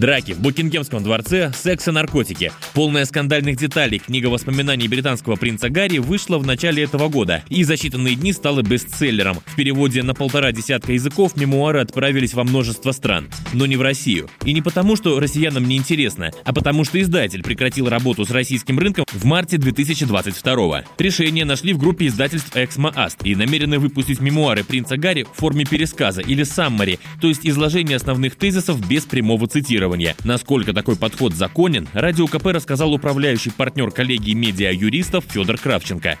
Драки в Букингемском дворце, секс и наркотики. Полная скандальных деталей книга воспоминаний британского принца Гарри вышла в начале этого года и за считанные дни стала бестселлером. В переводе на полтора десятка языков мемуары отправились во множество стран, но не в Россию. И не потому, что россиянам не интересно, а потому, что издатель прекратил работу с российским рынком в марте 2022 Решение нашли в группе издательств Эксмо Аст и намерены выпустить мемуары принца Гарри в форме пересказа или саммари, то есть изложения основных тезисов без прямого цитирования регулирования. Насколько такой подход законен, Радио КП рассказал управляющий партнер коллегии медиа-юристов Федор Кравченко.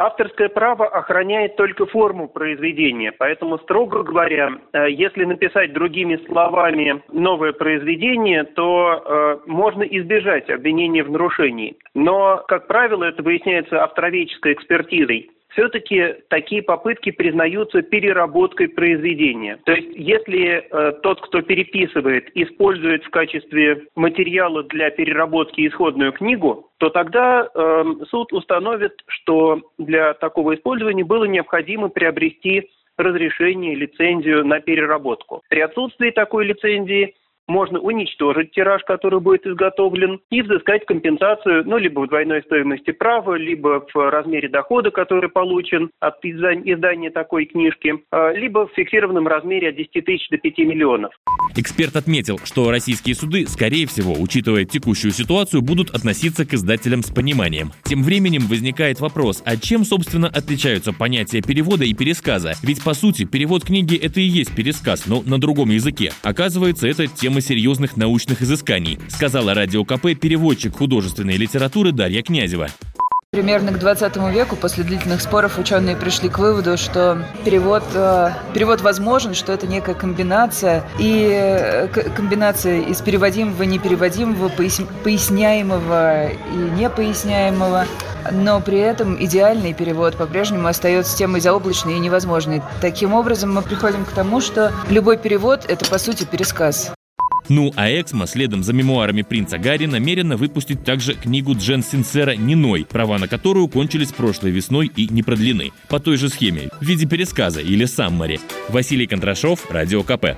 Авторское право охраняет только форму произведения, поэтому, строго говоря, э, если написать другими словами новое произведение, то э, можно избежать обвинения в нарушении. Но, как правило, это выясняется автороведческой экспертизой все-таки такие попытки признаются переработкой произведения. То есть, если э, тот, кто переписывает, использует в качестве материала для переработки исходную книгу, то тогда э, суд установит, что для такого использования было необходимо приобрести разрешение, лицензию на переработку. При отсутствии такой лицензии можно уничтожить тираж, который будет изготовлен, и взыскать компенсацию, ну, либо в двойной стоимости права, либо в размере дохода, который получен от издания такой книжки, а, либо в фиксированном размере от 10 тысяч до 5 миллионов. Эксперт отметил, что российские суды, скорее всего, учитывая текущую ситуацию, будут относиться к издателям с пониманием. Тем временем возникает вопрос, а чем, собственно, отличаются понятия перевода и пересказа? Ведь, по сути, перевод книги – это и есть пересказ, но на другом языке. Оказывается, это тема тема серьезных научных изысканий, сказала Радио КП переводчик художественной литературы Дарья Князева. Примерно к 20 веку, после длительных споров, ученые пришли к выводу, что перевод, э, перевод возможен, что это некая комбинация, и э, комбинация из переводимого, непереводимого, поясняемого и непоясняемого. Но при этом идеальный перевод по-прежнему остается темой заоблачной и невозможной. Таким образом, мы приходим к тому, что любой перевод – это, по сути, пересказ. Ну а Эксмо следом за мемуарами принца Гарри намерена выпустить также книгу Джен Синсера «Ниной», права на которую кончились прошлой весной и не продлены. По той же схеме, в виде пересказа или саммари. Василий Контрашов, Радио КП.